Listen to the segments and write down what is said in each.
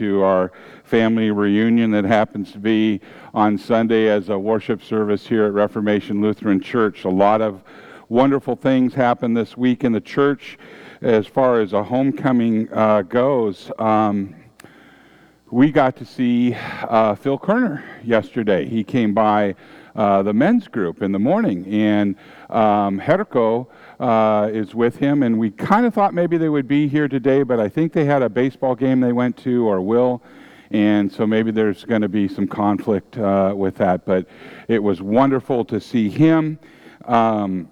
to our family reunion that happens to be on Sunday as a worship service here at Reformation Lutheran Church. A lot of wonderful things happen this week in the church as far as a homecoming uh, goes. Um, we got to see uh, Phil Kerner yesterday. He came by uh, the men's group in the morning, and um, Herco uh, is with him. And we kind of thought maybe they would be here today, but I think they had a baseball game they went to or will. And so maybe there's going to be some conflict uh, with that. But it was wonderful to see him. Um,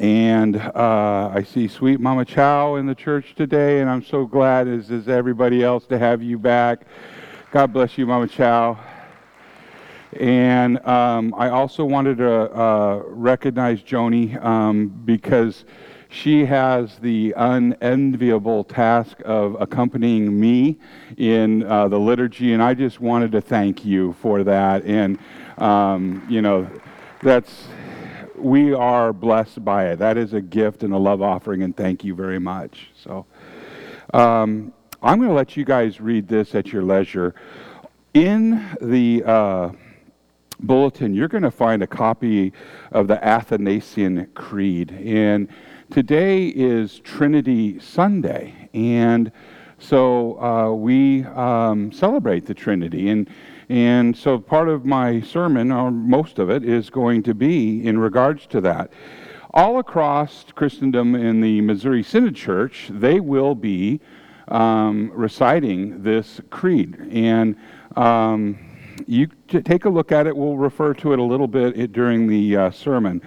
and uh, I see sweet Mama Chow in the church today, and I'm so glad, as is everybody else, to have you back. God bless you, Mama Chow. And um, I also wanted to uh, recognize Joni um, because she has the unenviable task of accompanying me in uh, the liturgy, and I just wanted to thank you for that. And, um, you know, that's we are blessed by it. That is a gift and a love offering, and thank you very much. So, um, I'm going to let you guys read this at your leisure. In the uh, bulletin, you're going to find a copy of the Athanasian Creed. And today is Trinity Sunday. And so uh, we um, celebrate the Trinity. And and so part of my sermon, or most of it, is going to be in regards to that. All across Christendom in the Missouri Synod Church, they will be um, reciting this creed. And um, you take a look at it. We'll refer to it a little bit during the uh, sermon.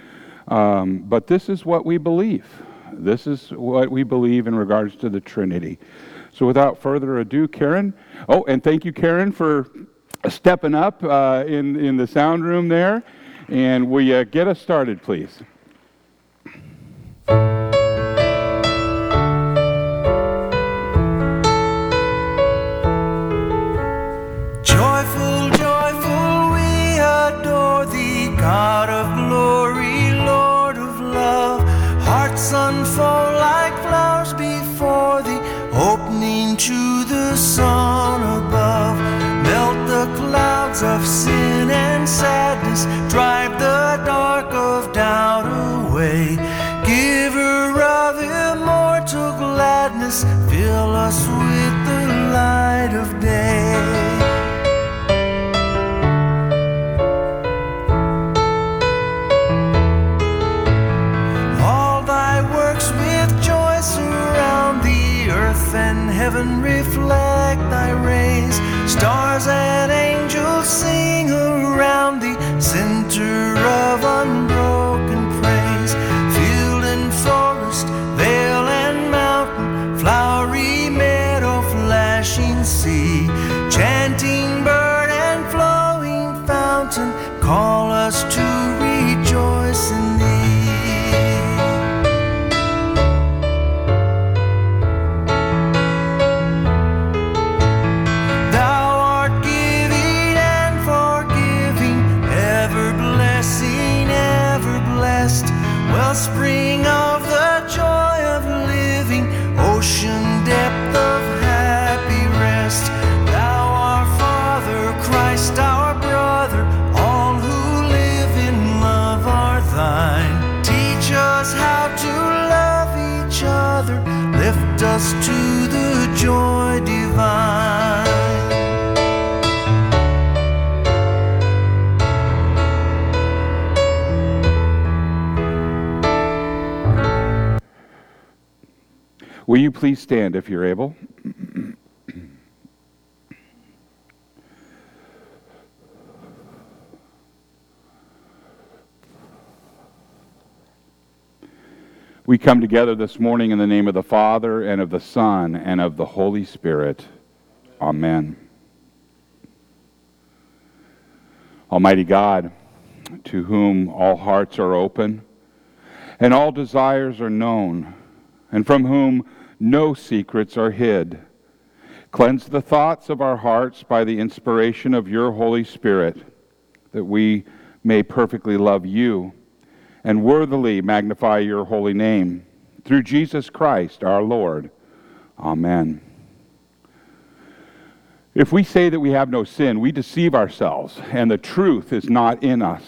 Um, but this is what we believe. This is what we believe in regards to the Trinity. So without further ado, Karen. Oh, and thank you, Karen, for stepping up uh, in, in the sound room there. And will you get us started, please? Unfold like flowers before the opening to the sun above. Melt the clouds of sin please stand if you're able? We come together this morning in the name of the Father, and of the Son, and of the Holy Spirit. Amen. Almighty God, to whom all hearts are open and all desires are known, and from whom no secrets are hid, cleanse the thoughts of our hearts by the inspiration of your Holy Spirit, that we may perfectly love you and worthily magnify your holy name. Through Jesus Christ our Lord. Amen. If we say that we have no sin, we deceive ourselves, and the truth is not in us.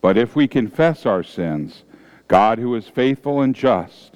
But if we confess our sins, God, who is faithful and just,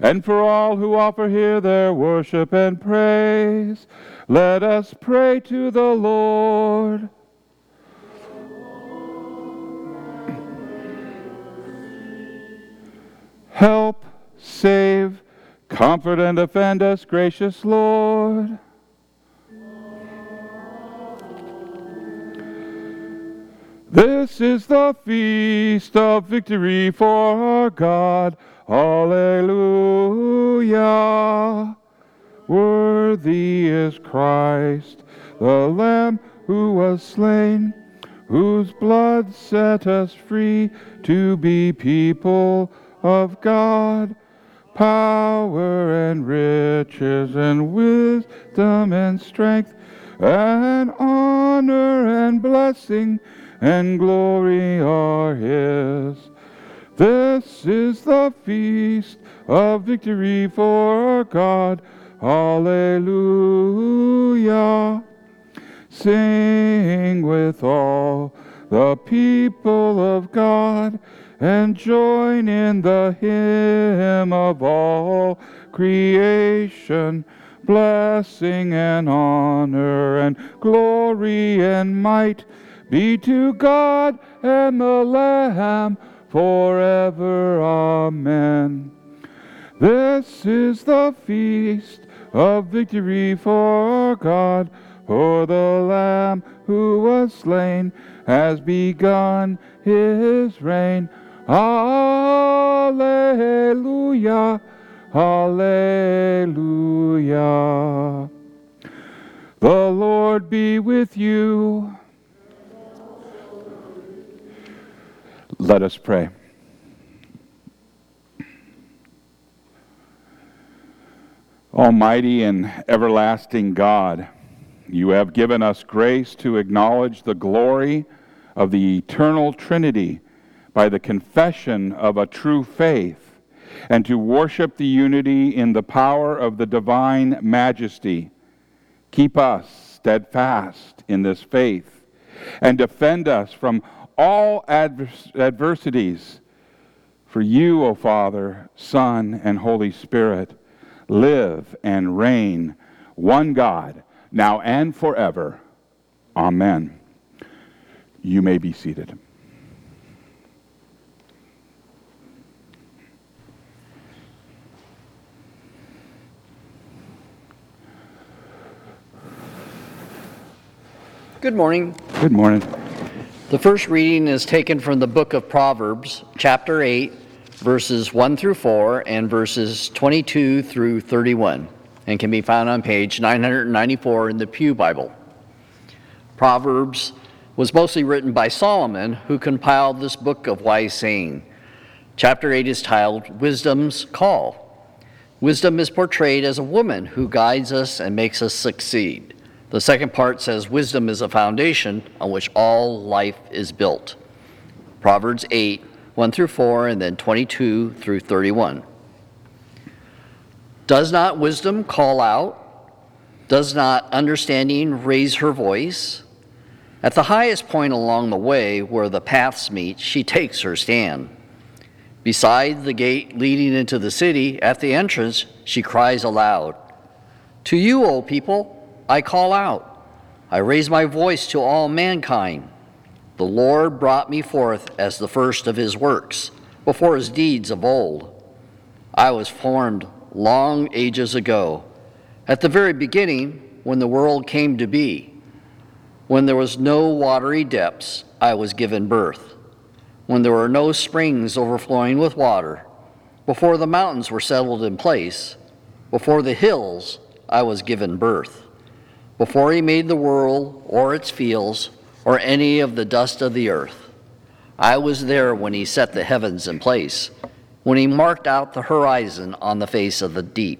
and for all who offer here their worship and praise, let us pray to the Lord. Help, save, Comfort and defend us, gracious Lord. This is the feast of victory for our God. Alleluia. Worthy is Christ, the Lamb who was slain, whose blood set us free to be people of God power and riches and wisdom and strength and honor and blessing and glory are his. This is the feast of victory for our God. Hallelujah. Sing with all the people of God and join in the hymn of all creation. Blessing and honor and glory and might be to God and the Lamb forever. Amen. This is the feast of victory for God, for the Lamb who was slain has begun his reign. Hallelujah. Hallelujah. The Lord be with you. Let us pray. Almighty and everlasting God, you have given us grace to acknowledge the glory of the eternal Trinity by the confession of a true faith, and to worship the unity in the power of the divine majesty. Keep us steadfast in this faith, and defend us from all advers- adversities. For you, O Father, Son, and Holy Spirit, live and reign, one God, now and forever. Amen. You may be seated. Good morning. Good morning. The first reading is taken from the book of Proverbs, chapter 8, verses 1 through 4 and verses 22 through 31, and can be found on page 994 in the Pew Bible. Proverbs was mostly written by Solomon, who compiled this book of wise saying. Chapter 8 is titled Wisdom's Call. Wisdom is portrayed as a woman who guides us and makes us succeed. The second part says wisdom is a foundation on which all life is built. Proverbs 8, 1 through 4, and then 22 through 31. Does not wisdom call out? Does not understanding raise her voice? At the highest point along the way where the paths meet, she takes her stand. Beside the gate leading into the city, at the entrance, she cries aloud To you, O people, I call out. I raise my voice to all mankind. The Lord brought me forth as the first of his works, before his deeds of old. I was formed long ages ago, at the very beginning, when the world came to be. When there was no watery depths, I was given birth. When there were no springs overflowing with water, before the mountains were settled in place, before the hills, I was given birth before he made the world or its fields or any of the dust of the earth. I was there when he set the heavens in place, when he marked out the horizon on the face of the deep,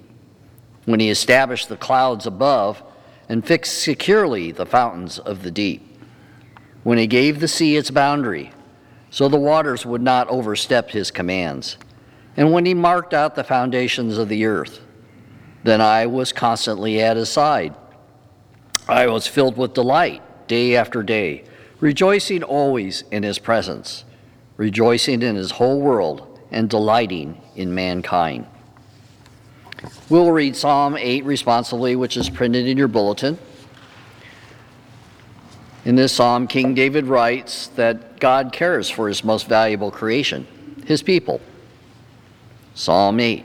when he established the clouds above and fixed securely the fountains of the deep, when he gave the sea its boundary, so the waters would not overstep his commands, and when he marked out the foundations of the earth. Then I was constantly at his side I was filled with delight day after day, rejoicing always in his presence, rejoicing in his whole world, and delighting in mankind. We'll read Psalm 8 responsively, which is printed in your bulletin. In this psalm, King David writes that God cares for his most valuable creation, his people. Psalm 8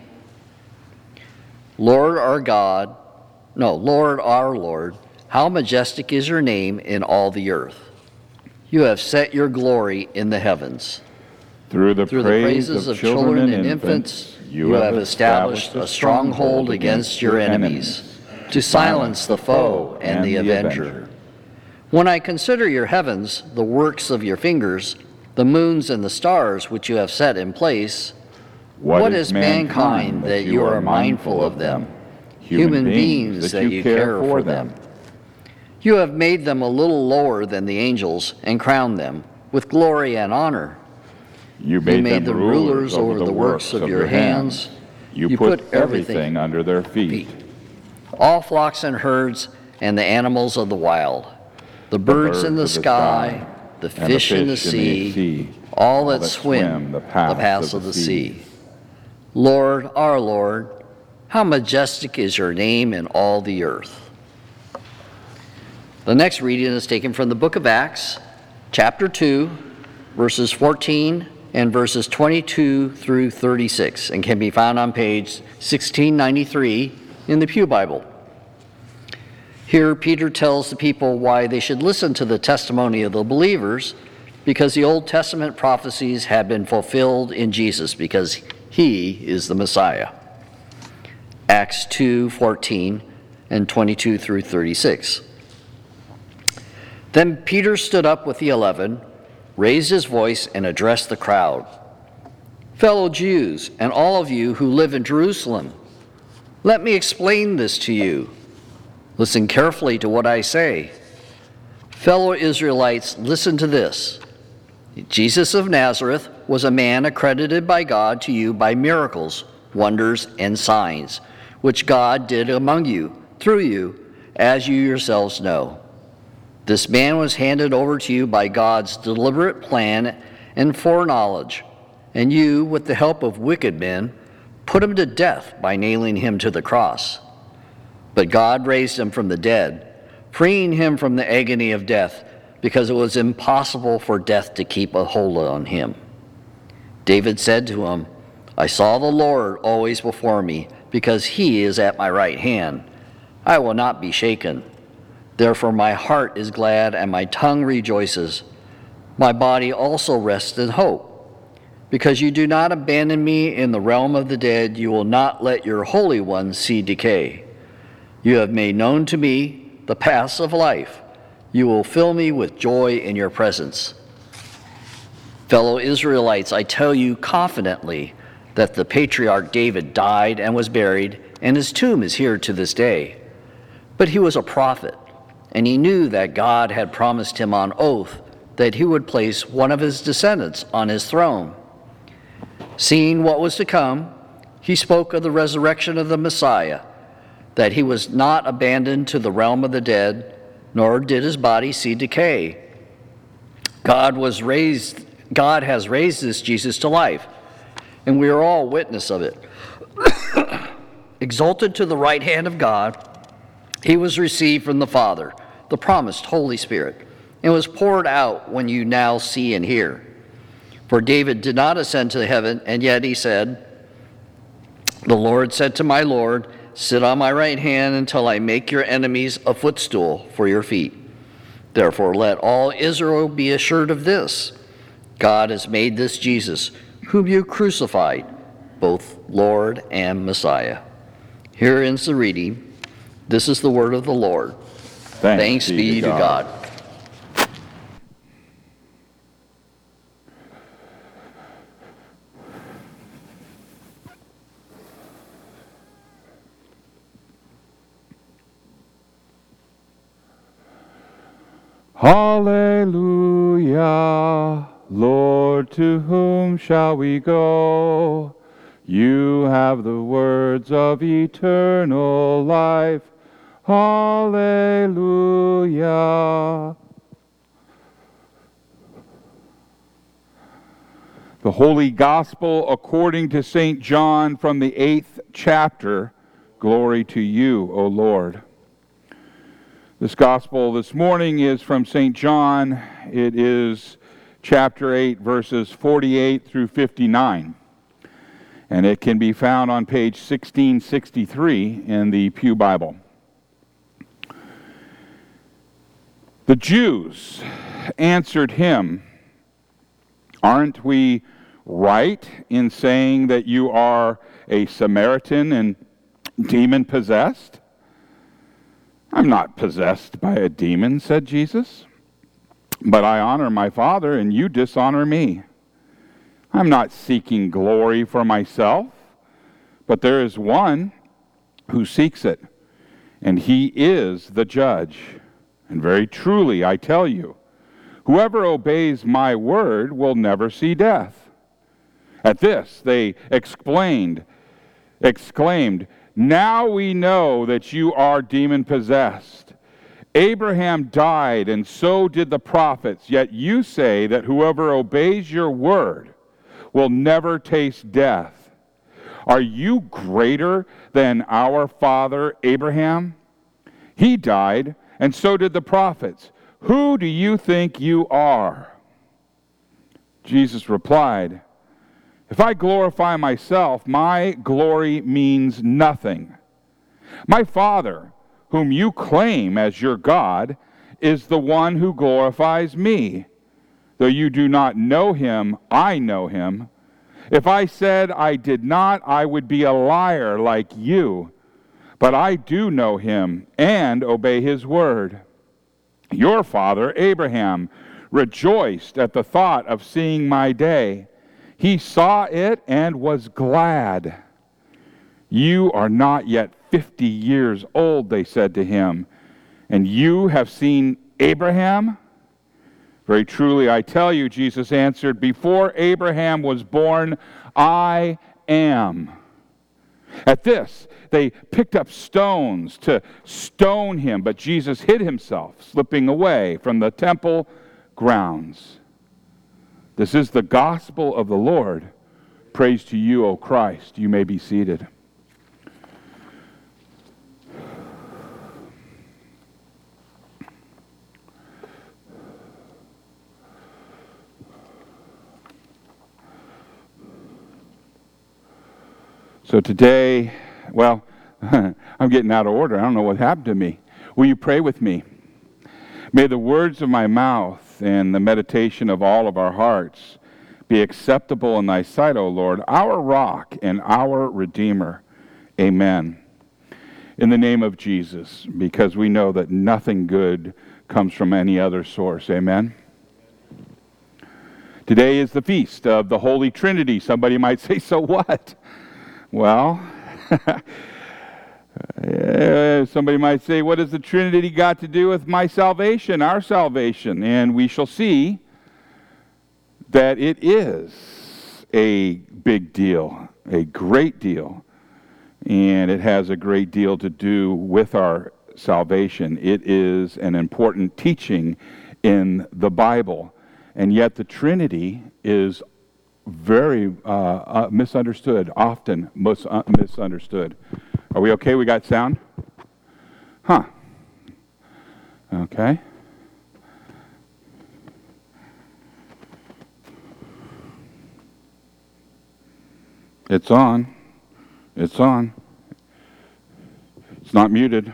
Lord our God, no, Lord our Lord, how majestic is your name in all the earth. You have set your glory in the heavens. Through the, Through the praise praises of children and infants, you have established a stronghold against your enemies, to silence the foe and the avenger. When I consider your heavens, the works of your fingers, the moons and the stars which you have set in place, what is mankind that you are mindful of them? Human beings that you care for them. You have made them a little lower than the angels and crowned them with glory and honor. You made, You made them them rulers over the works of your hands. You, You put, put everything, everything under their feet. feet. All flocks and herds and the animals of the wild, the birds in the birds of the sky, sky, the the fish in the in the sea, sea, all that swim the paths of the sea. Lord, our Lord, how majestic is your name in all the earth. The next reading is taken from the book of Acts, chapter 2, verses 14 and verses 22 through 36, and can be found on page 1693 in the Pew Bible. Here, Peter tells the people why they should listen to the testimony of the believers because the Old Testament prophecies have been fulfilled in Jesus because he is the Messiah. Acts 2 14 and 22 through 36. Then Peter stood up with the eleven, raised his voice, and addressed the crowd Fellow Jews, and all of you who live in Jerusalem, let me explain this to you. Listen carefully to what I say. Fellow Israelites, listen to this. Jesus of Nazareth was a man accredited by God to you by miracles, wonders, and signs, which God did among you, through you, as you yourselves know. This man was handed over to you by God's deliberate plan and foreknowledge, and you, with the help of wicked men, put him to death by nailing him to the cross. But God raised him from the dead, freeing him from the agony of death, because it was impossible for death to keep a hold on him. David said to him, I saw the Lord always before me, because he is at my right hand. I will not be shaken. Therefore, my heart is glad and my tongue rejoices. My body also rests in hope. Because you do not abandon me in the realm of the dead, you will not let your Holy One see decay. You have made known to me the paths of life. You will fill me with joy in your presence. Fellow Israelites, I tell you confidently that the patriarch David died and was buried, and his tomb is here to this day. But he was a prophet, and he knew that God had promised him on oath that he would place one of his descendants on his throne. Seeing what was to come, he spoke of the resurrection of the Messiah, that he was not abandoned to the realm of the dead, nor did his body see decay. God was raised God has raised this Jesus to life, and we are all witness of it. Exalted to the right hand of God, he was received from the Father, the promised Holy Spirit, and was poured out when you now see and hear. For David did not ascend to heaven, and yet he said, The Lord said to my Lord, Sit on my right hand until I make your enemies a footstool for your feet. Therefore, let all Israel be assured of this God has made this Jesus, whom you crucified, both Lord and Messiah. Here ends the reading. This is the word of the Lord. Thanks, be to God. Hallelujah. Lord, to whom shall we go? You have the words of eternal life. Hallelujah. The Holy Gospel according to St. John from the eighth chapter. Glory to you, O Lord. This Gospel this morning is from St. John. It is chapter 8, verses 48 through 59. And it can be found on page 1663 in the Pew Bible. The Jews answered him, Aren't we right in saying that you are a Samaritan and demon possessed? I'm not possessed by a demon, said Jesus. But I honor my Father, and you dishonor me. I'm not seeking glory for myself, but there is one who seeks it, and he is the judge. And very truly, I tell you, whoever obeys my word will never see death. At this, they explained, exclaimed, Now we know that you are demon possessed. Abraham died, and so did the prophets, yet you say that whoever obeys your word will never taste death. Are you greater than our father Abraham? He died, and so did the prophets. Who do you think you are? Jesus replied, If I glorify myself, my glory means nothing. My Father, whom you claim as your God, is the one who glorifies me. Though you do not know him, I know him. If I said I did not, I would be a liar like you. But I do know him and obey his word. Your father, Abraham, rejoiced at the thought of seeing my day. He saw it and was glad. You are not yet fifty years old, they said to him, and you have seen Abraham? Very truly, I tell you, Jesus answered, before Abraham was born, I am. At this, they picked up stones to stone him, but Jesus hid himself, slipping away from the temple grounds. This is the gospel of the Lord. Praise to you, O Christ. You may be seated. So today, well, I'm getting out of order. I don't know what happened to me. Will you pray with me? May the words of my mouth and the meditation of all of our hearts be acceptable in thy sight, O Lord, our rock and our redeemer. Amen. In the name of Jesus, because we know that nothing good comes from any other source. Amen. Today is the feast of the Holy Trinity. Somebody might say, so what? Well, somebody might say, What has the Trinity got to do with my salvation, our salvation? And we shall see that it is a big deal, a great deal, and it has a great deal to do with our salvation. It is an important teaching in the Bible. And yet, the Trinity is very uh, uh, misunderstood, often mis- uh, misunderstood. Are we okay? We got sound? Huh. Okay. It's on. It's on. It's not muted.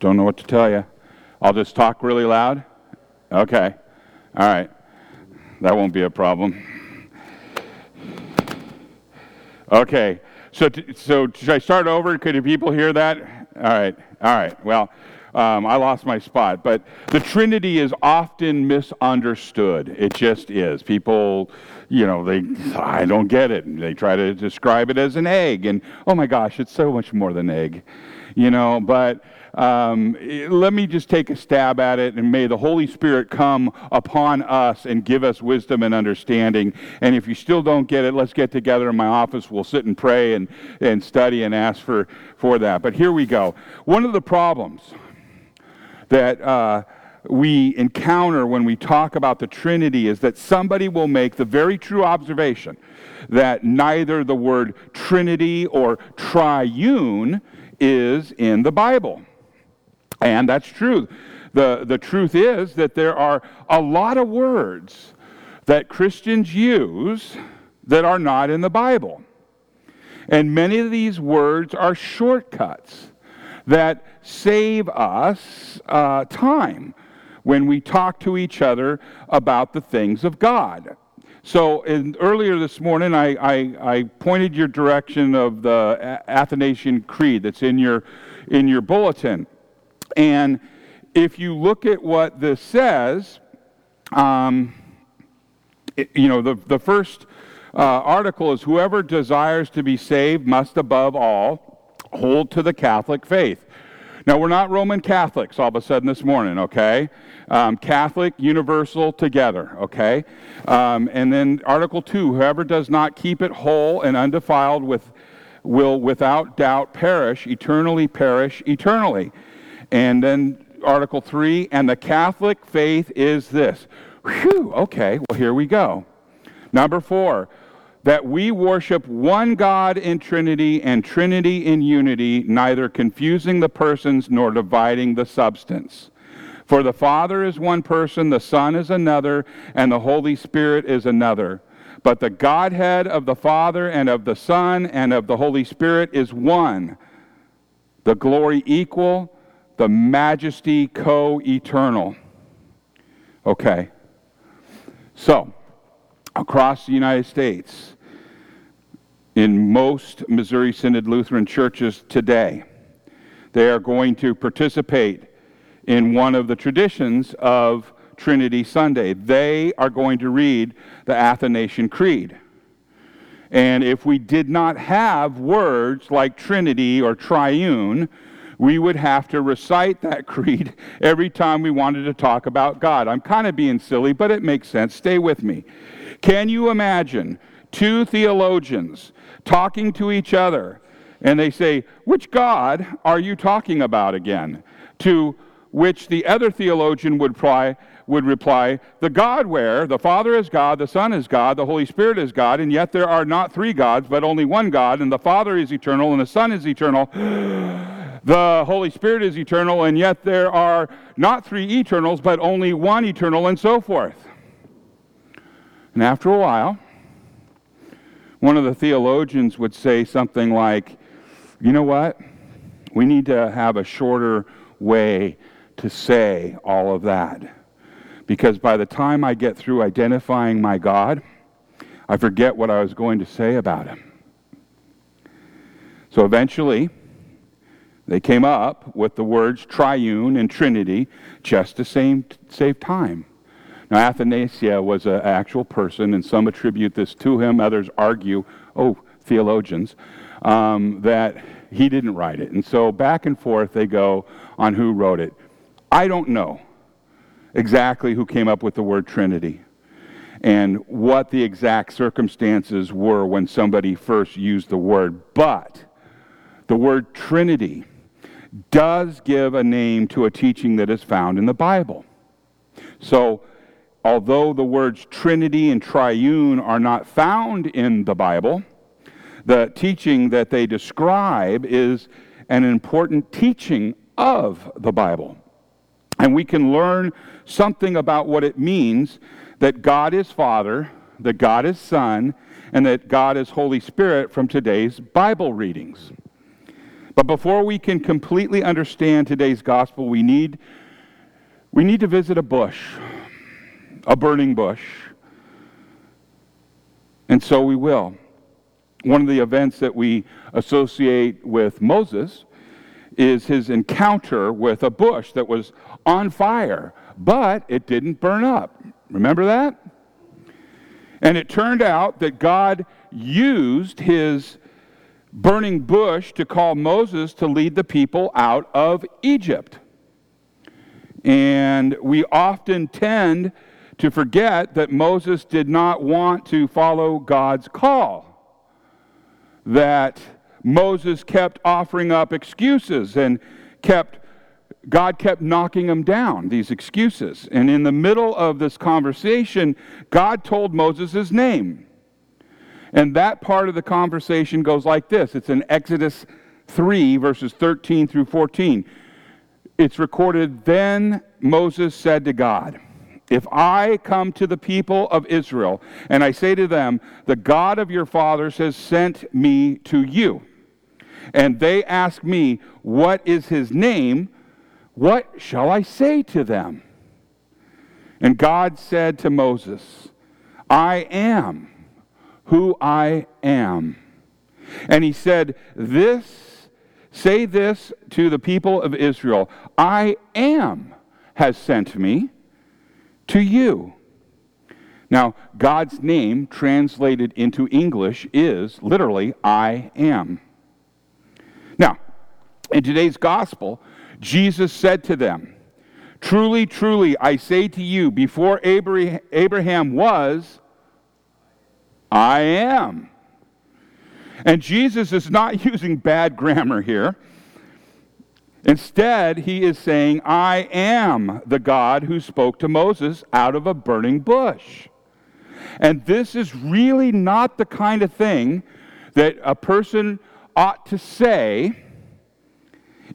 Don't know what to tell you. I'll just talk really loud. Okay. All right. That won't be a problem. Okay, so, t- so should I start over? Could people hear that? All right, all right. Well, um, I lost my spot. But the Trinity is often misunderstood. It just is. People, you know, they, I don't get it. They try to describe it as an egg. And oh my gosh, it's so much more than egg, you know. But um, let me just take a stab at it, and may the Holy Spirit come upon us and give us wisdom and understanding. And if you still don't get it, let's get together in my office. We'll sit and pray and, and study and ask for, for that. But here we go. One of the problems that uh, we encounter when we talk about the Trinity is that somebody will make the very true observation that neither the word Trinity or triune is in the Bible. And that's true. The, the truth is that there are a lot of words that Christians use that are not in the Bible. And many of these words are shortcuts that save us uh, time when we talk to each other about the things of God. So in, earlier this morning, I, I, I, pointed your direction of the Athanasian Creed that's in your, in your bulletin. And if you look at what this says, um, it, you know, the, the first uh, article is whoever desires to be saved must above all hold to the Catholic faith. Now, we're not Roman Catholics all of a sudden this morning, okay? Um, Catholic, universal, together, okay? Um, and then Article 2 whoever does not keep it whole and undefiled with, will without doubt perish, eternally perish, eternally. And then Article 3, and the Catholic faith is this. Whew, okay, well, here we go. Number 4, that we worship one God in Trinity and Trinity in unity, neither confusing the persons nor dividing the substance. For the Father is one person, the Son is another, and the Holy Spirit is another. But the Godhead of the Father and of the Son and of the Holy Spirit is one, the glory equal the majesty co eternal. Okay. So, across the United States, in most Missouri Synod Lutheran churches today, they are going to participate in one of the traditions of Trinity Sunday. They are going to read the Athanasian Creed. And if we did not have words like Trinity or triune, we would have to recite that creed every time we wanted to talk about God. I'm kind of being silly, but it makes sense. Stay with me. Can you imagine two theologians talking to each other, and they say, Which God are you talking about again? To which the other theologian would reply, would reply, The God where the Father is God, the Son is God, the Holy Spirit is God, and yet there are not three gods, but only one God, and the Father is eternal, and the Son is eternal. the Holy Spirit is eternal, and yet there are not three eternals, but only one eternal, and so forth. And after a while, one of the theologians would say something like, You know what? We need to have a shorter way to say all of that. Because by the time I get through identifying my God, I forget what I was going to say about him. So eventually, they came up with the words triune and trinity just to save, save time. Now, Athanasius was an actual person, and some attribute this to him. Others argue, oh, theologians, um, that he didn't write it. And so back and forth they go on who wrote it. I don't know exactly who came up with the word Trinity and what the exact circumstances were when somebody first used the word, but the word Trinity does give a name to a teaching that is found in the Bible. So, although the words Trinity and triune are not found in the Bible, the teaching that they describe is an important teaching of the Bible. And we can learn something about what it means that God is Father, that God is Son, and that God is Holy Spirit from today's Bible readings. But before we can completely understand today's gospel, we need, we need to visit a bush, a burning bush. And so we will. One of the events that we associate with Moses is his encounter with a bush that was on fire, but it didn't burn up. Remember that? And it turned out that God used his burning bush to call Moses to lead the people out of Egypt. And we often tend to forget that Moses did not want to follow God's call. That Moses kept offering up excuses and kept God kept knocking him down, these excuses. And in the middle of this conversation, God told Moses his name. And that part of the conversation goes like this it's in Exodus 3, verses 13 through 14. It's recorded Then Moses said to God, If I come to the people of Israel and I say to them, The God of your fathers has sent me to you, and they ask me, What is his name? What shall I say to them? And God said to Moses, I am who I am. And he said, This, say this to the people of Israel I am has sent me to you. Now, God's name translated into English is literally I am. Now, in today's gospel, Jesus said to them, Truly, truly, I say to you, before Abraham was, I am. And Jesus is not using bad grammar here. Instead, he is saying, I am the God who spoke to Moses out of a burning bush. And this is really not the kind of thing that a person ought to say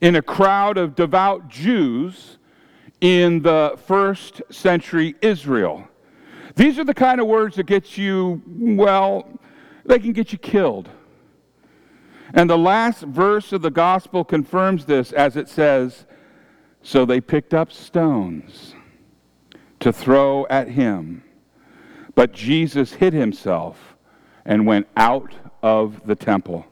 in a crowd of devout Jews in the first century Israel. These are the kind of words that get you, well, they can get you killed. And the last verse of the gospel confirms this as it says, So they picked up stones to throw at him. But Jesus hid himself and went out of the temple.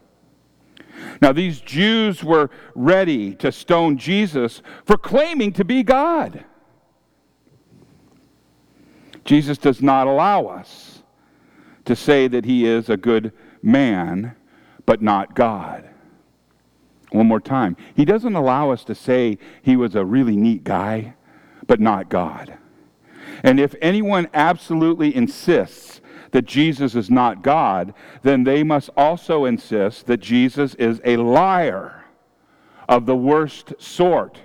Now, these Jews were ready to stone Jesus for claiming to be God. Jesus does not allow us to say that he is a good man, but not God. One more time. He doesn't allow us to say he was a really neat guy, but not God. And if anyone absolutely insists that Jesus is not God, then they must also insist that Jesus is a liar of the worst sort.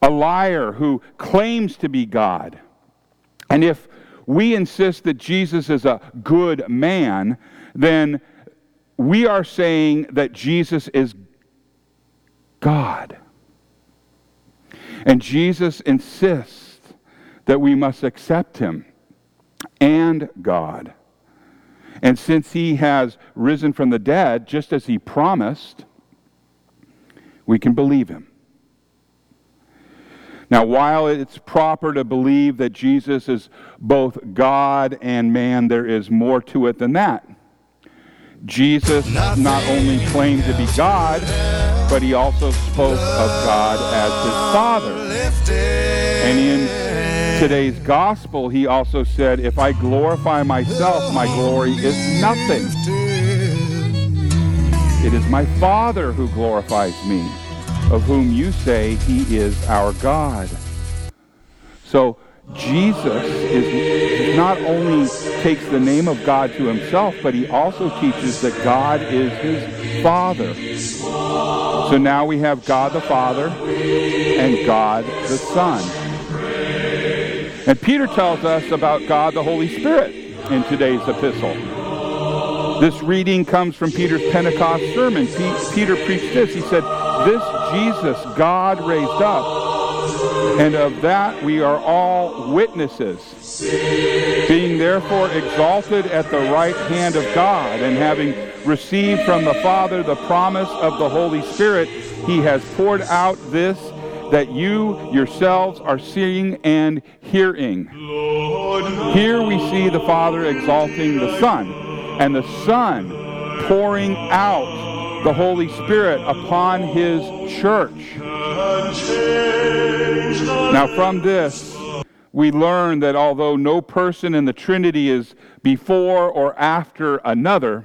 A liar who claims to be God. And if we insist that Jesus is a good man, then we are saying that Jesus is God. And Jesus insists that we must accept him and God. And since he has risen from the dead, just as he promised, we can believe him. Now, while it's proper to believe that Jesus is both God and man, there is more to it than that. Jesus not only claimed to be God, but he also spoke of God as his Father. And in today's gospel, he also said, If I glorify myself, my glory is nothing. It is my Father who glorifies me, of whom you say he is our God. So, Jesus is not only takes the name of God to himself, but he also teaches that God is his Father. So now we have God the Father and God the Son. And Peter tells us about God the Holy Spirit in today's epistle. This reading comes from Peter's Pentecost sermon. Peter preached this. He said, This Jesus God raised up and of that we are all witnesses. Being therefore exalted at the right hand of God, and having received from the Father the promise of the Holy Spirit, he has poured out this that you yourselves are seeing and hearing. Here we see the Father exalting the Son, and the Son pouring out the Holy Spirit upon his church. Now, from this, we learn that although no person in the Trinity is before or after another,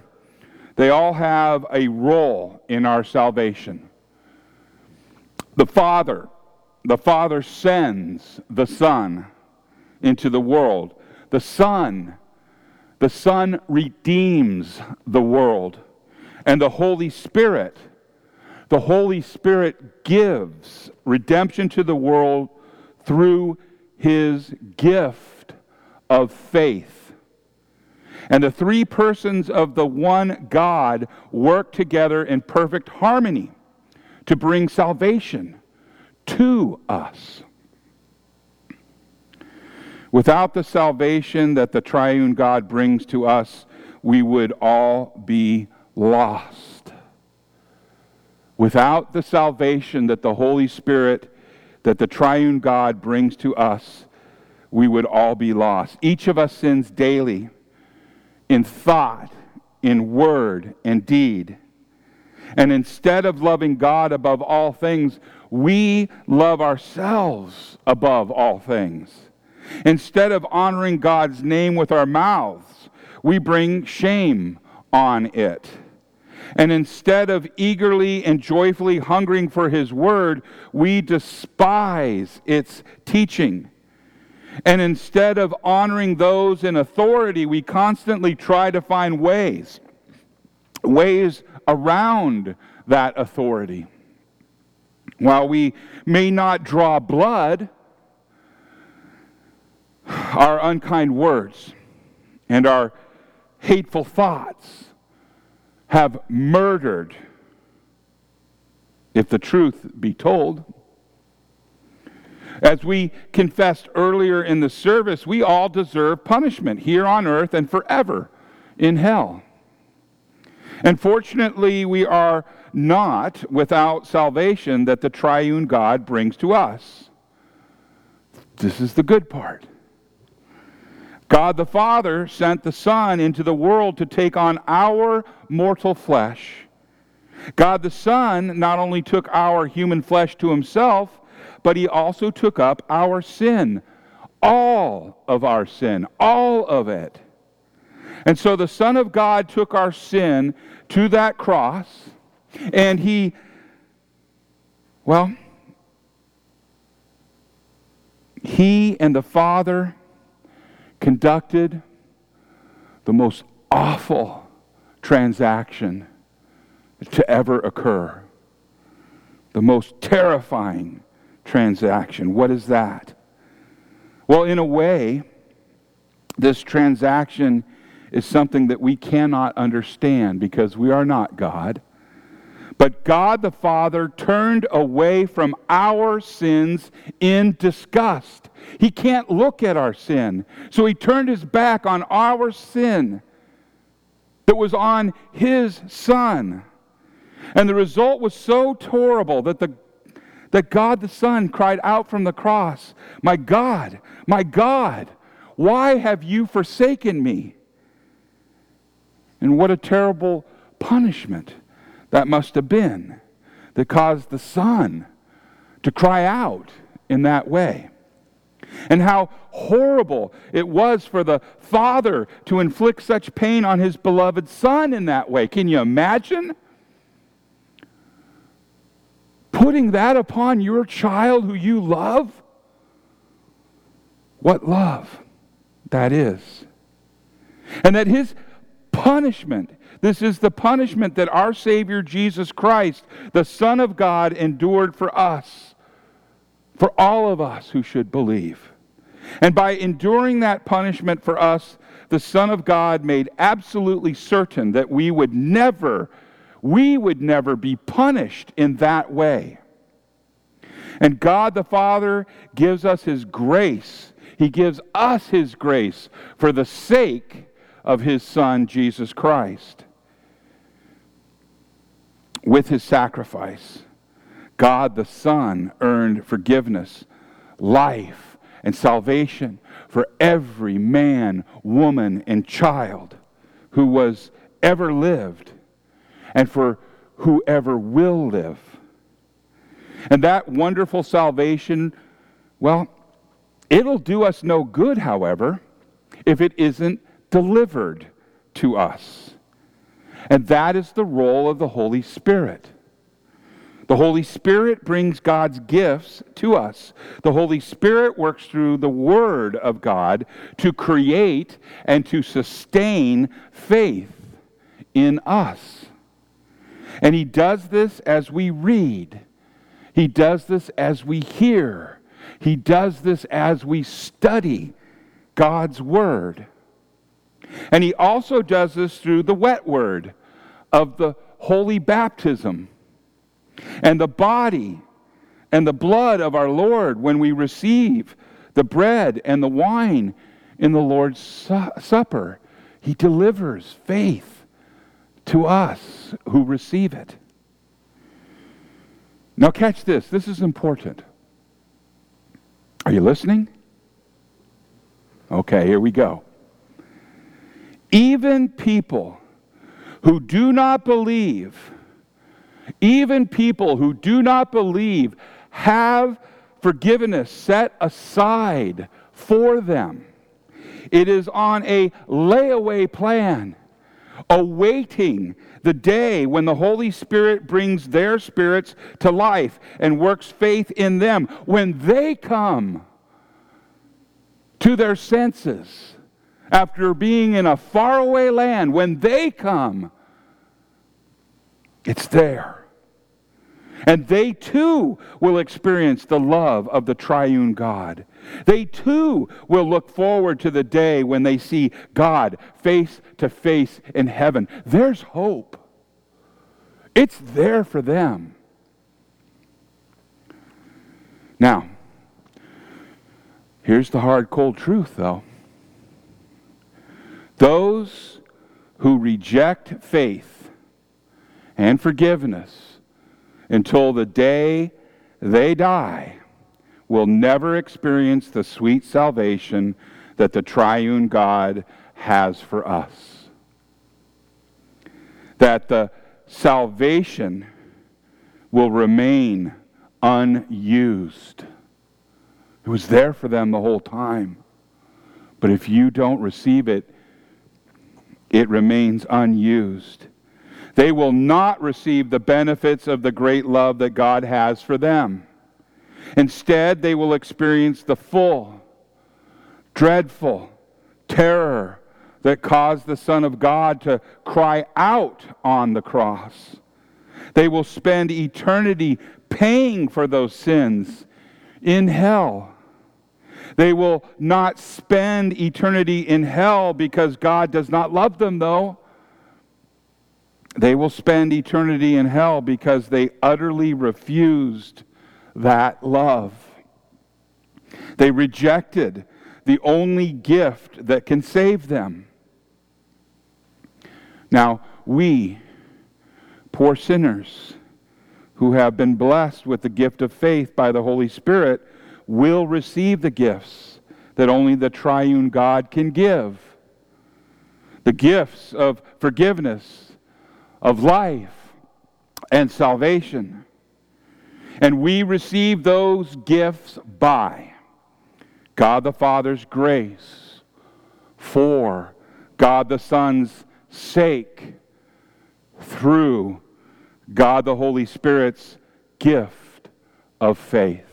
they all have a role in our salvation. The Father, the Father sends the Son into the world. The Son, the Son redeems the world. And the Holy Spirit, the Holy Spirit gives redemption to the world through his gift of faith. And the three persons of the one God work together in perfect harmony to bring salvation to us. Without the salvation that the triune God brings to us, we would all be lost. Without the salvation that the Holy Spirit that the triune God brings to us, we would all be lost. Each of us sins daily in thought, in word, and deed. And instead of loving God above all things, we love ourselves above all things. Instead of honoring God's name with our mouths, we bring shame on it. And instead of eagerly and joyfully hungering for His Word, we despise its teaching. And instead of honoring those in authority, we constantly try to find ways, ways around that authority. While we may not draw blood, our unkind words and our hateful thoughts have murdered, if the truth be told. As we confessed earlier in the service, we all deserve punishment here on earth and forever in hell. And fortunately, we are not without salvation that the triune God brings to us. This is the good part. God the Father sent the Son into the world to take on our mortal flesh. God the Son not only took our human flesh to himself, but he also took up our sin. All of our sin, all of it. And so the Son of God took our sin to that cross, and he, well, he and the Father conducted the most awful transaction to ever occur. The most terrifying transaction. What is that? Well, in a way, this transaction is something that we cannot understand because we are not God. But God the Father turned away from our sins in disgust. He can't look at our sin. So he turned his back on our sin that was on his Son. And the result was so terrible that, the, that God the Son cried out from the cross, My God, my God, why have you forsaken me? And what a terrible punishment that must have been that caused the Son to cry out in that way. And how horrible it was for the Father to inflict such pain on his beloved Son in that way. Can you imagine? Putting that upon your child who you love? What love that is. And that his punishment, this is the punishment that our Savior Jesus Christ, the Son of God, endured for us, for all of us who should believe. And by enduring that punishment for us, the Son of God made absolutely certain that we would never, we would never be punished in that way. And God the Father gives us His grace. He gives us His grace for the sake of His Son, Jesus Christ. With His sacrifice, God the Son earned forgiveness, life, and salvation for every man, woman, and child who was ever lived and for whoever will live. And that wonderful salvation, well, it'll do us no good, however, if it isn't delivered to us. And that is the role of the Holy Spirit. The Holy Spirit brings God's gifts to us. The Holy Spirit works through the Word of God to create and to sustain faith in us. And He does this as we read, He does this as we hear, He does this as we study God's Word. And He also does this through the wet Word of the holy baptism and the body and the blood of our Lord when we receive the bread and the wine in the Lord's su- Supper. He delivers faith to us who receive it. Now, catch this. This is important. Are you listening? Okay, here we go. Even people who do not believe even people who do not believe have forgiveness set aside for them. It is on a layaway plan, awaiting the day when the Holy Spirit brings their spirits to life and works faith in them. When they come to their senses after being in a faraway land, when they come, it's there. And they too will experience the love of the triune God. They too will look forward to the day when they see God face to face in heaven. There's hope. It's there for them. Now, here's the hard, cold truth, though. Those who reject faith and forgiveness until the day they die will never experience the sweet salvation that the triune God has for us. That the salvation will remain unused. It was there for them the whole time. But if you don't receive it, it remains unused. They will not receive the benefits of the great love that God has for them. Instead, they will experience the full, dreadful terror, that caused the Son of God to cry out on the cross. They will spend eternity paying for those sins in hell. They will not spend eternity in hell because God does not love them, though. They will spend eternity in hell because they utterly refused that love. They rejected the only gift that can save them. Now, we, poor sinners who have been blessed with the gift of faith by the Holy Spirit, will receive the gifts that only the triune God can give the gifts of forgiveness, of life, and salvation. And we receive those gifts by God the Father's grace, for God the Son's sake through God the Holy Spirit's gift of faith.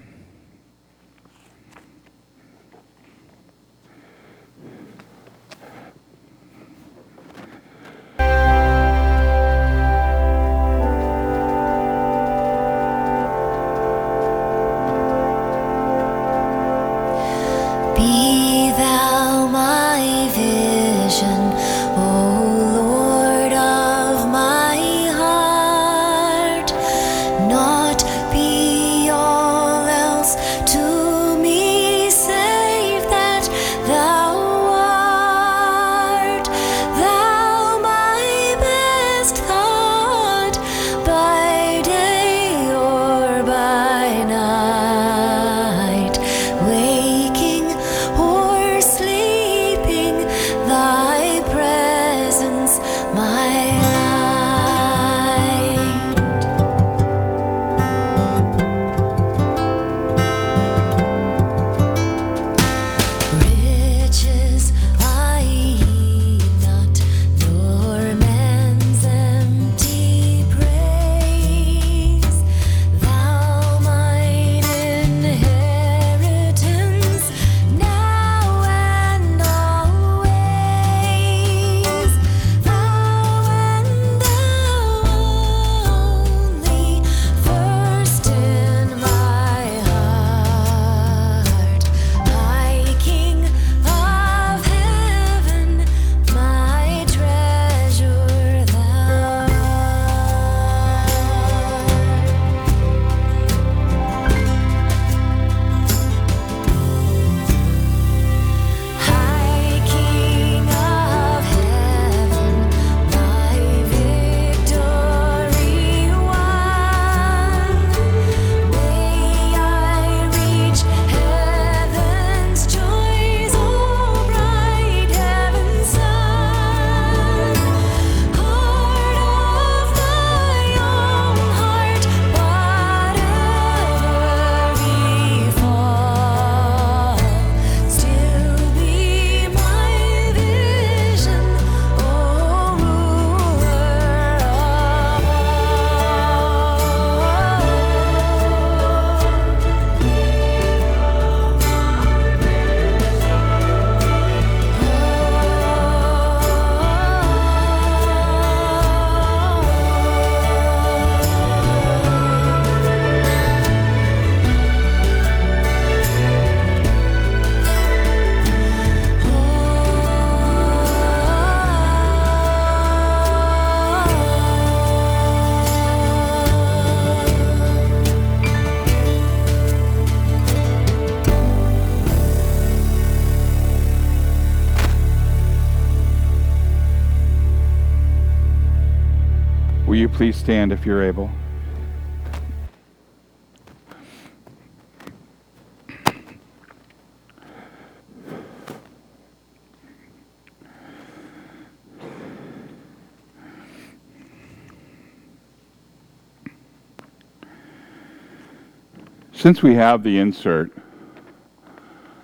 Since we have the insert,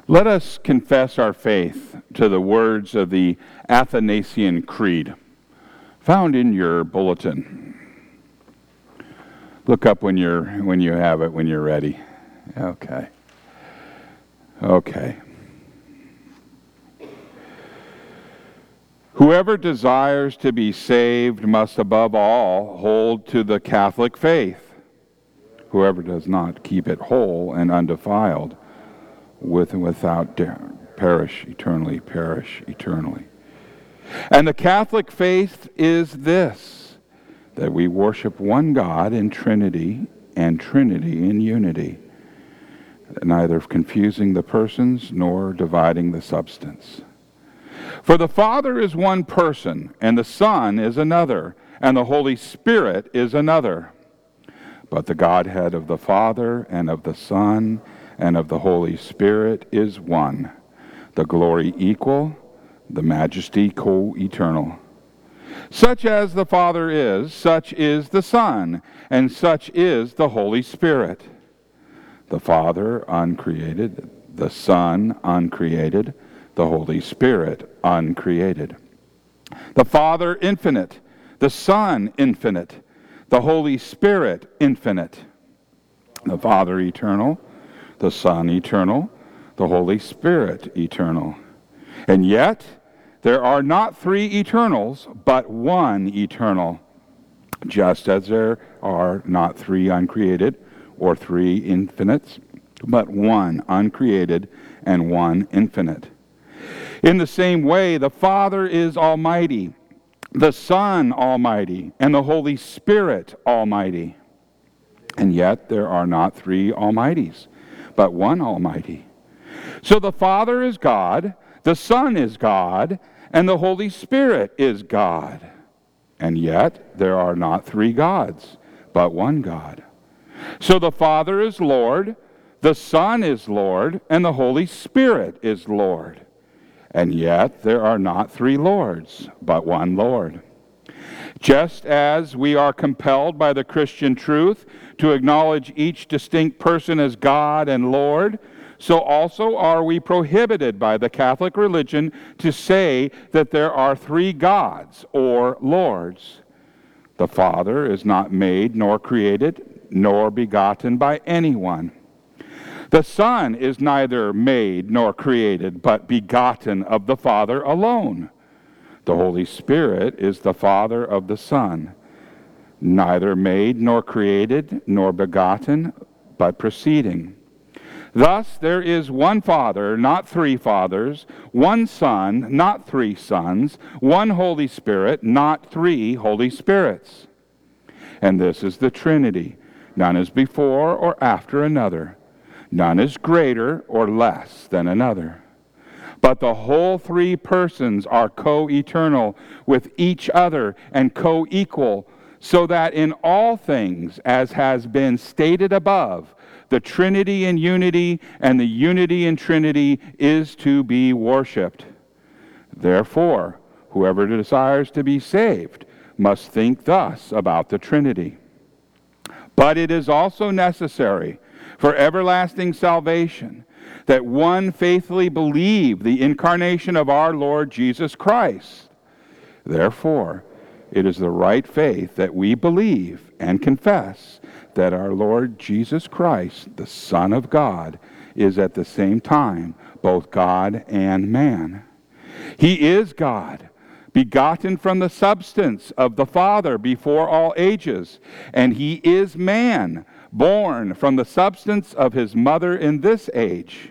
let us confess our faith to the words of the Athanasian Creed, found in your bulletin. Look up when you're when you have it when you're ready. Okay. Okay. Whoever desires to be saved must above all hold to the Catholic faith. Whoever does not keep it whole and undefiled, with and without perish eternally, perish eternally. And the Catholic faith is this that we worship one God in Trinity and Trinity in unity, neither confusing the persons nor dividing the substance. For the Father is one person, and the Son is another, and the Holy Spirit is another. But the Godhead of the Father, and of the Son, and of the Holy Spirit is one, the glory equal, the majesty co eternal. Such as the Father is, such is the Son, and such is the Holy Spirit. The Father uncreated, the Son uncreated, the Holy Spirit uncreated. The Father infinite, the Son infinite, the Holy Spirit infinite. The Father eternal, the Son eternal, the Holy Spirit eternal. And yet, there are not three eternals, but one eternal, just as there are not three uncreated or three infinites, but one uncreated and one infinite. In the same way, the Father is almighty, the Son almighty, and the Holy Spirit almighty. And yet there are not three almighties, but one almighty. So the Father is God, the Son is God, and the Holy Spirit is God. And yet there are not three gods, but one God. So the Father is Lord, the Son is Lord, and the Holy Spirit is Lord. And yet there are not three Lords, but one Lord. Just as we are compelled by the Christian truth to acknowledge each distinct person as God and Lord, so also are we prohibited by the Catholic religion to say that there are three gods or lords. The Father is not made nor created nor begotten by anyone. The Son is neither made nor created, but begotten of the Father alone. The Holy Spirit is the Father of the Son, neither made nor created nor begotten, but proceeding. Thus there is one Father, not three fathers, one Son, not three sons, one Holy Spirit, not three Holy Spirits. And this is the Trinity. None is before or after another None is greater or less than another. But the whole three persons are co eternal with each other and co equal, so that in all things, as has been stated above, the Trinity in unity and the unity in Trinity is to be worshiped. Therefore, whoever desires to be saved must think thus about the Trinity. But it is also necessary for everlasting salvation, that one faithfully believe the incarnation of our Lord Jesus Christ. Therefore, it is the right faith that we believe and confess that our Lord Jesus Christ, the Son of God, is at the same time both God and man. He is God, begotten from the substance of the Father before all ages, and he is man born from the substance of his mother in this age,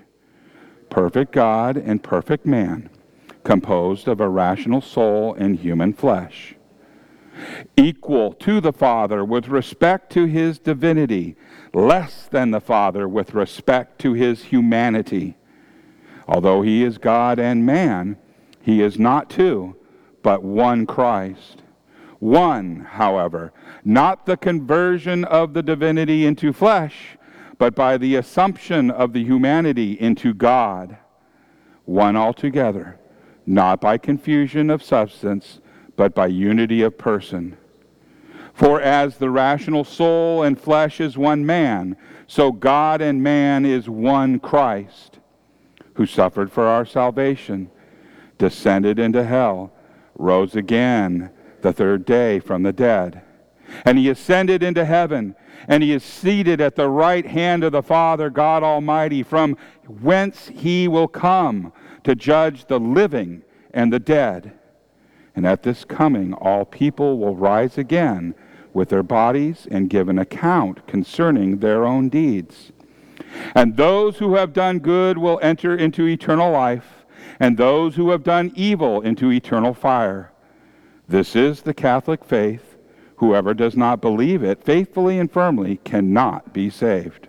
perfect God and perfect man, composed of a rational soul and human flesh, equal to the Father with respect to his divinity, less than the Father with respect to his humanity. Although he is God and man, he is not two, but one Christ. One, however, not the conversion of the divinity into flesh, but by the assumption of the humanity into God. One altogether, not by confusion of substance, but by unity of person. For as the rational soul and flesh is one man, so God and man is one Christ, who suffered for our salvation, descended into hell, rose again the third day from the dead, And he ascended into heaven, and he is seated at the right hand of the Father, God Almighty, from whence he will come to judge the living and the dead. And at this coming, all people will rise again with their bodies and give an account concerning their own deeds. And those who have done good will enter into eternal life, and those who have done evil into eternal fire. This is the Catholic faith. Whoever does not believe it faithfully and firmly cannot be saved.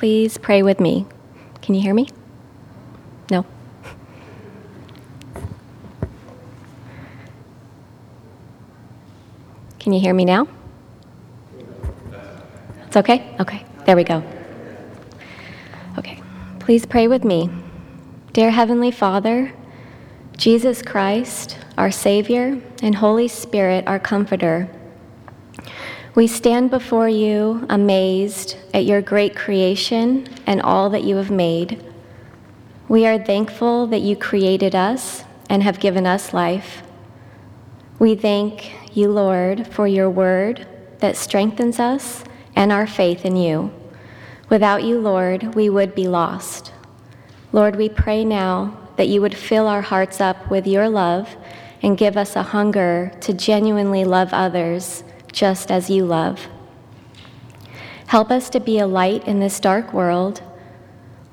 Please pray with me. Can you hear me? No? Can you hear me now? It's okay? Okay, there we go. Okay, please pray with me. Dear Heavenly Father, Jesus Christ, our Savior, and Holy Spirit, our Comforter, we stand before you amazed at your great creation and all that you have made. We are thankful that you created us and have given us life. We thank you, Lord, for your word that strengthens us and our faith in you. Without you, Lord, we would be lost. Lord, we pray now that you would fill our hearts up with your love and give us a hunger to genuinely love others just as you love. Help us to be a light in this dark world.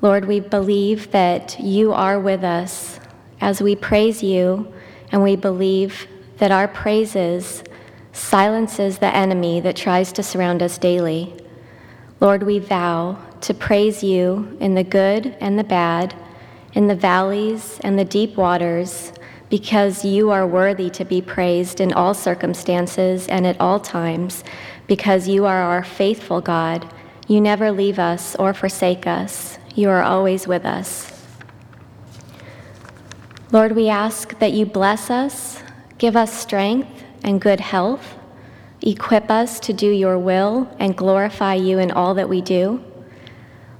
Lord, we believe that you are with us as we praise you, and we believe that our praises silences the enemy that tries to surround us daily. Lord, we vow to praise you in the good and the bad, in the valleys and the deep waters, because you are worthy to be praised in all circumstances and at all times, because you are our faithful God. You never leave us or forsake us, you are always with us. Lord, we ask that you bless us, give us strength and good health, equip us to do your will and glorify you in all that we do.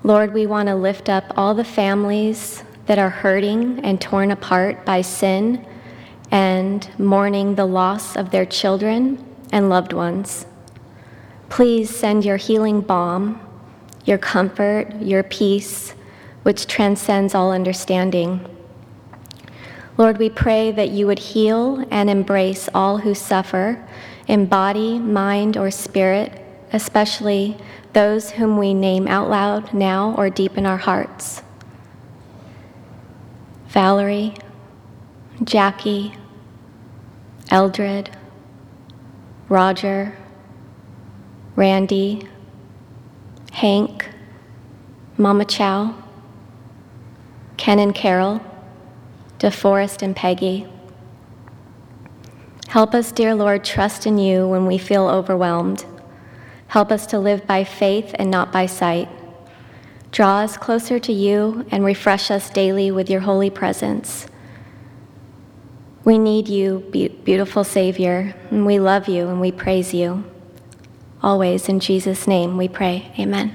Lord, we want to lift up all the families that are hurting and torn apart by sin and mourning the loss of their children and loved ones. Please send your healing balm, your comfort, your peace, which transcends all understanding. Lord, we pray that you would heal and embrace all who suffer in body, mind, or spirit, especially those whom we name out loud now or deep in our hearts. Valerie, Jackie, Eldred, Roger, Randy, Hank, Mama Chow, Ken and Carol, DeForest and Peggy. Help us, dear Lord, trust in you when we feel overwhelmed. Help us to live by faith and not by sight. Draw us closer to you and refresh us daily with your holy presence. We need you, beautiful Savior, and we love you and we praise you. Always in Jesus' name we pray. Amen.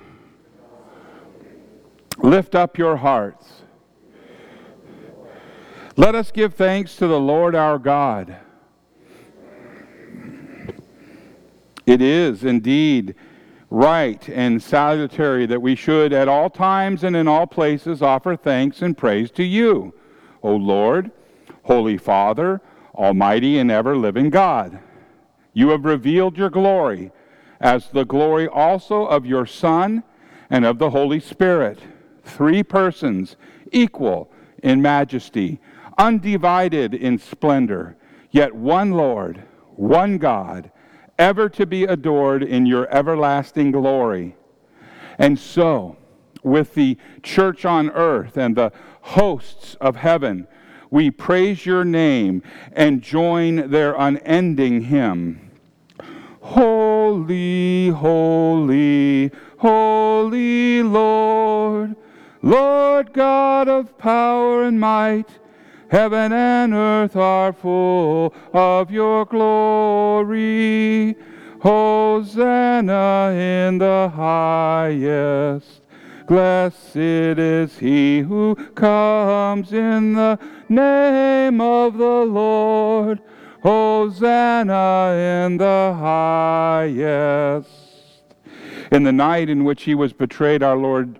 Lift up your hearts. Let us give thanks to the Lord our God. It is indeed right and salutary that we should at all times and in all places offer thanks and praise to you, O Lord, Holy Father, Almighty and ever living God. You have revealed your glory as the glory also of your Son and of the Holy Spirit, three persons equal in majesty, undivided in splendor, yet one Lord, one God ever to be adored in your everlasting glory. And so, with the church on earth and the hosts of heaven, we praise your name and join their unending hymn. Holy, holy, holy Lord, Lord God of power and might, Heaven and earth are full of your glory. Hosanna in the highest. Blessed is he who comes in the name of the Lord. Hosanna in the highest. In the night in which he was betrayed, our Lord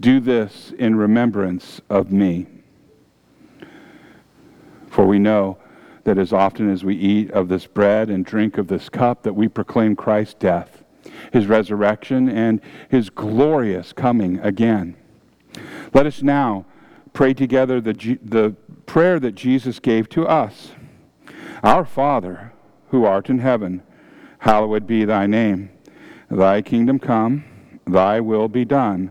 Do this in remembrance of me. For we know that as often as we eat of this bread and drink of this cup, that we proclaim Christ's death, his resurrection, and his glorious coming again. Let us now pray together the, the prayer that Jesus gave to us Our Father, who art in heaven, hallowed be thy name. Thy kingdom come, thy will be done,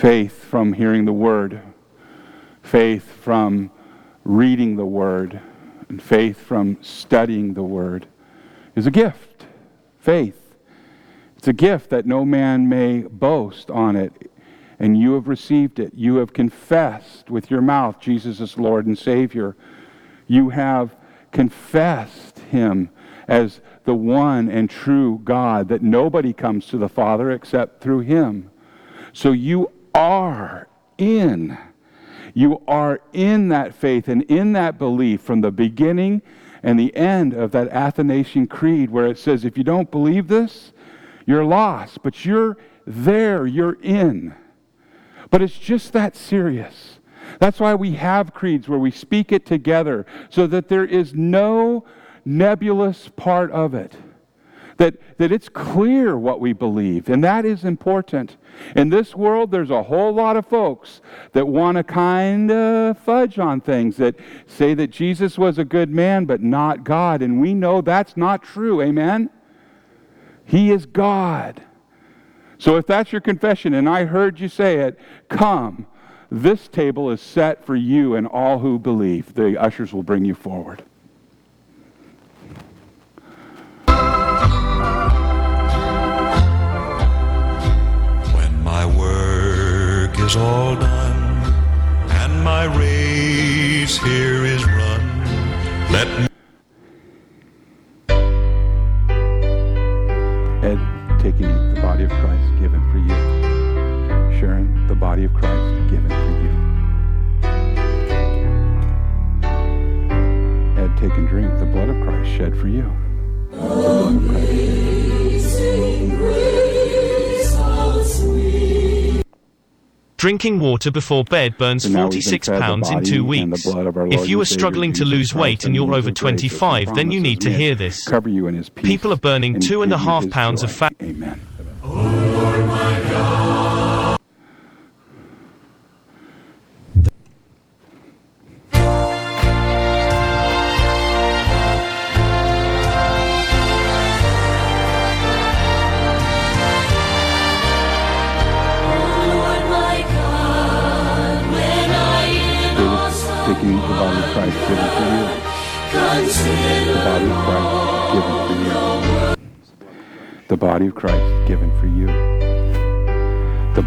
Faith from hearing the word faith from reading the Word and faith from studying the Word is a gift. Faith. It's a gift that no man may boast on it. And you have received it. You have confessed with your mouth Jesus is Lord and Savior. You have confessed Him as the one and true God, that nobody comes to the Father except through Him. So you are in you are in that faith and in that belief from the beginning and the end of that Athanasian Creed, where it says, if you don't believe this, you're lost. But you're there, you're in. But it's just that serious. That's why we have creeds where we speak it together so that there is no nebulous part of it that, that it's clear what we believe, and that is important. In this world, there's a whole lot of folks that want to kind of fudge on things, that say that Jesus was a good man, but not God, and we know that's not true. Amen? He is God. So if that's your confession, and I heard you say it, come. This table is set for you and all who believe. The ushers will bring you forward. Is all done, and my race here is run. Let me Ed, take and eat the body of Christ given for you. Sharon, the body of Christ given for you. Ed, take and drink the blood of Christ shed for you. Amazing grace, Drinking water before bed burns So now we've been 46 pounds in two weeks. blood of our If you are struggling to lose weight and and you're over 25, then you need to hear this. Cover you in His peace. People are burning and two give you half pounds of fat. Amen.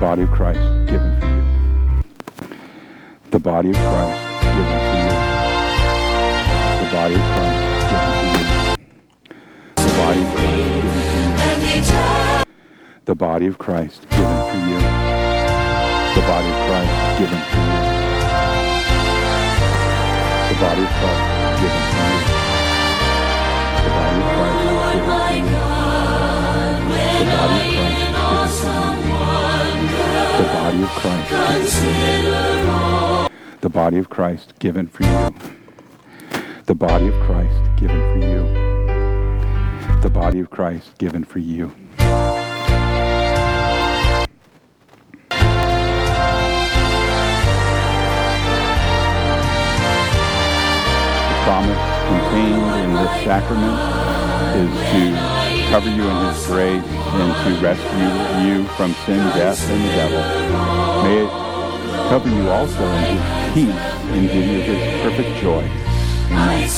Body of Christ given for you. The body of Christ given for you. The body of Christ given for you. The body of Christ given for you. The body of Christ given for you. The body of Christ given for you. The body of Christ given body of Christ The body of Christ given for you. The body of Christ given for you. The body of Christ given for you. The promise contained in this sacrament is to cover you in His grace and to rescue you from sin, death, and the devil. May it cover you also in His peace and give you His perfect joy. Amen.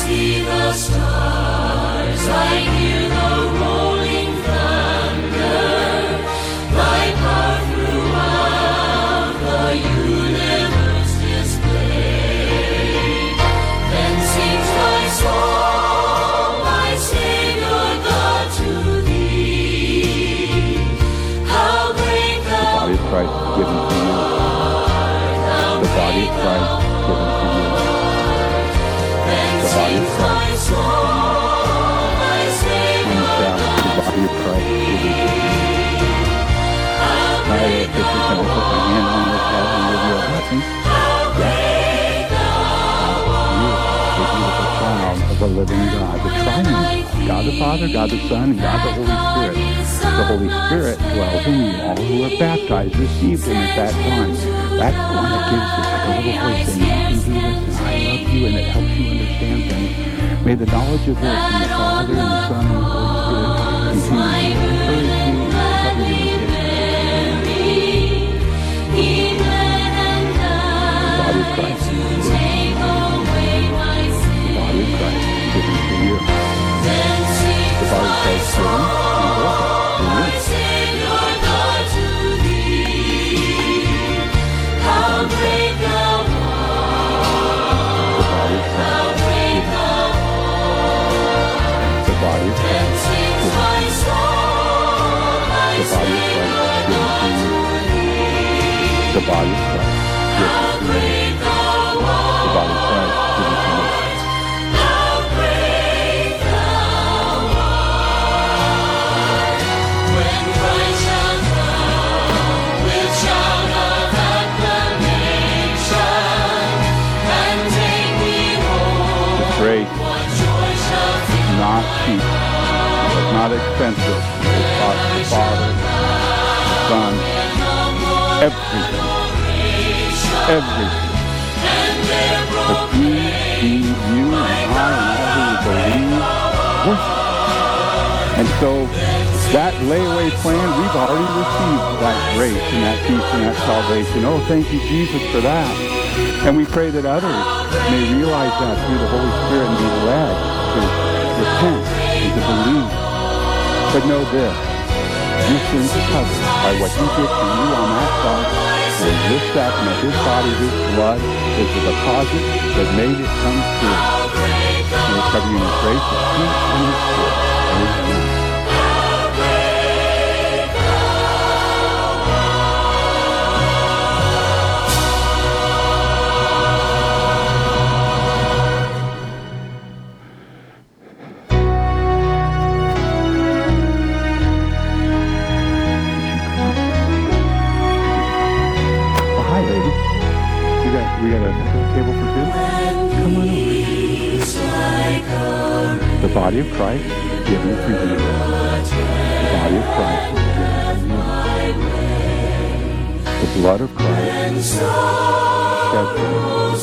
May the knowledge of this that layaway plan, we've already received that grace and that peace and that salvation. Oh, thank you, Jesus, for that. And we pray that others may realize that through the Holy Spirit and be led to repent and to believe. But know this, your sins are covered by what he did for you on that cross. And this sacrament, his body, his blood, is the deposit that made it come true. May it cover you in grace, peace, and his joy. Amen. table for two? Come on over. The body of Christ given for you. The body of Christ given for you. The blood of Christ shed for you.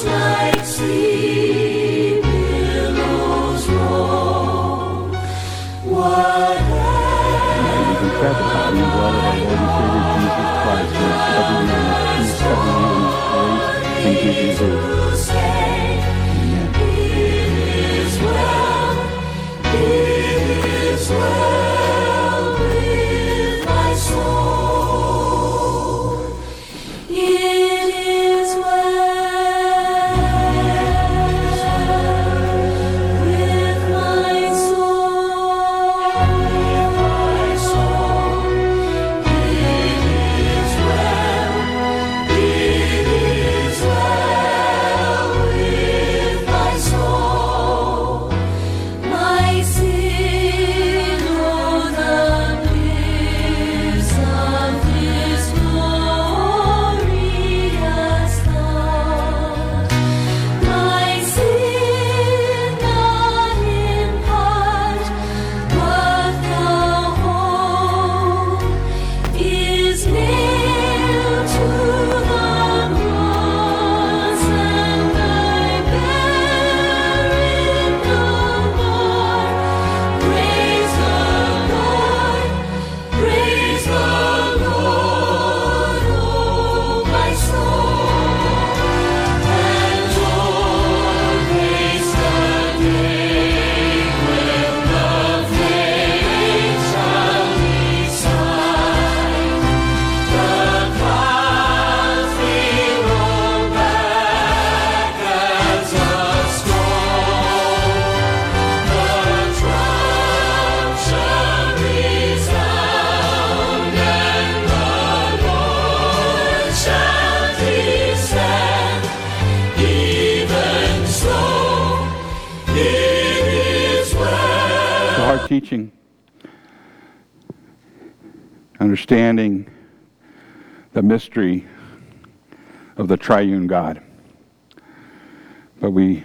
Jesus Christ, who is covering you and you give you His. Understanding the mystery of the triune God. But we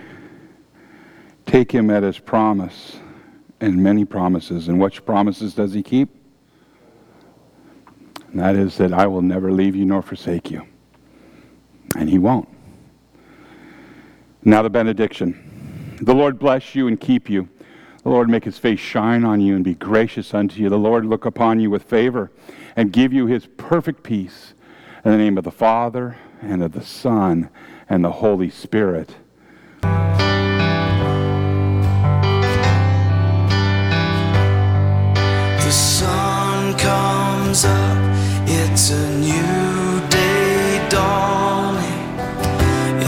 take him at his promise and many promises. And which promises does he keep? And that is that I will never leave you nor forsake you. And he won't. Now the benediction. The Lord bless you and keep you. The Lord make his face shine on you and be gracious unto you. The Lord look upon you with favor and give you his perfect peace. In the name of the Father, and of the Son, and the Holy Spirit. The sun comes up, it's a new day dawning.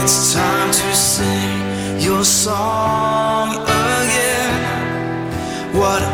It's time to sing your song again. Whatever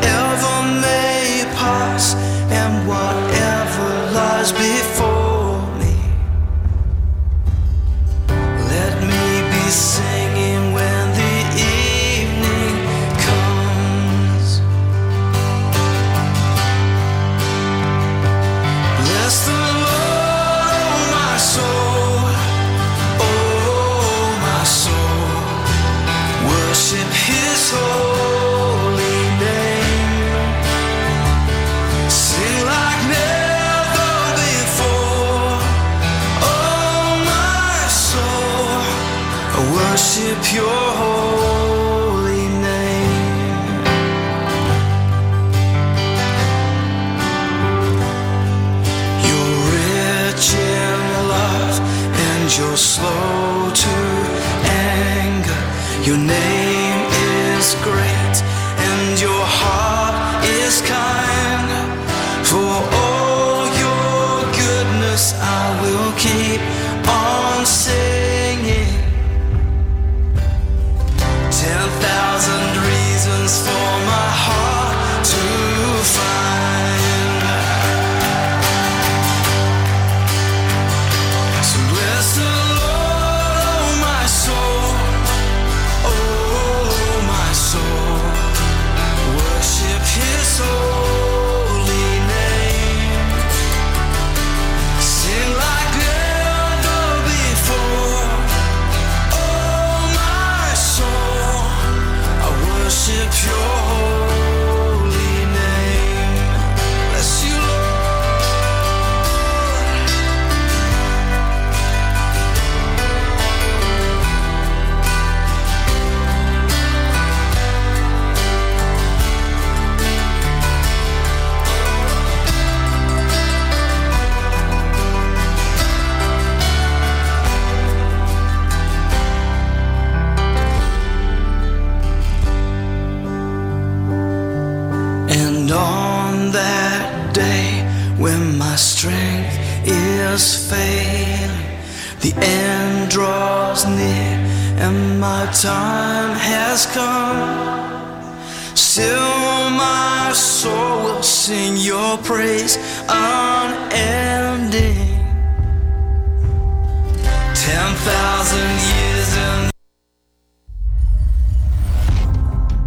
thousand years in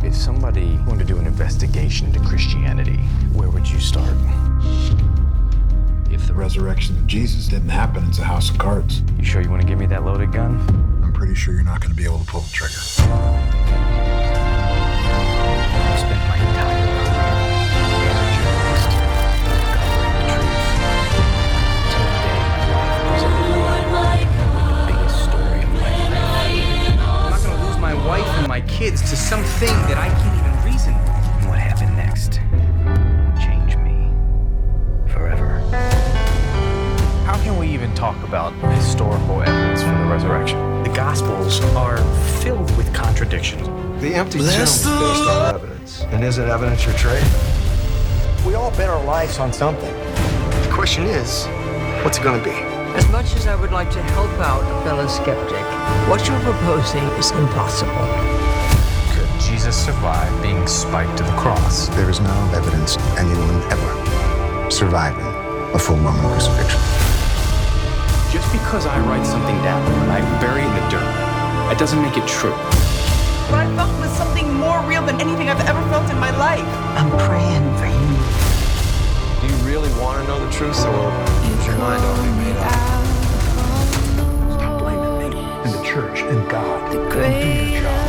If somebody wanted to do an investigation into Christianity, where would you start? If the resurrection of Jesus didn't happen, it's a house of cards. You sure you want to give me that loaded gun? I'm pretty sure you're not going to be able to pull the trigger. My kids to something that I can't even reason with. What happened next changed me forever. How can we even talk about historical evidence for the resurrection? The Gospels are filled with contradictions. The empty Bless tomb is based on evidence. And is it evidence your trade? We all bet our lives on something. The question is, what's it gonna be? As much as I would like to help out a fellow skeptic, what you're proposing is impossible. Could Jesus survive being spiked to the cross? There is no evidence of anyone ever surviving a full Roman crucifixion. Just because I write something down and I bury it in the dirt, that doesn't make it true. What I felt was something more real than anything I've ever felt in my life. I'm praying for you. Do you really want to know the truth, or is your mind already made up? Stop blaming me and the church and God. The Do your job.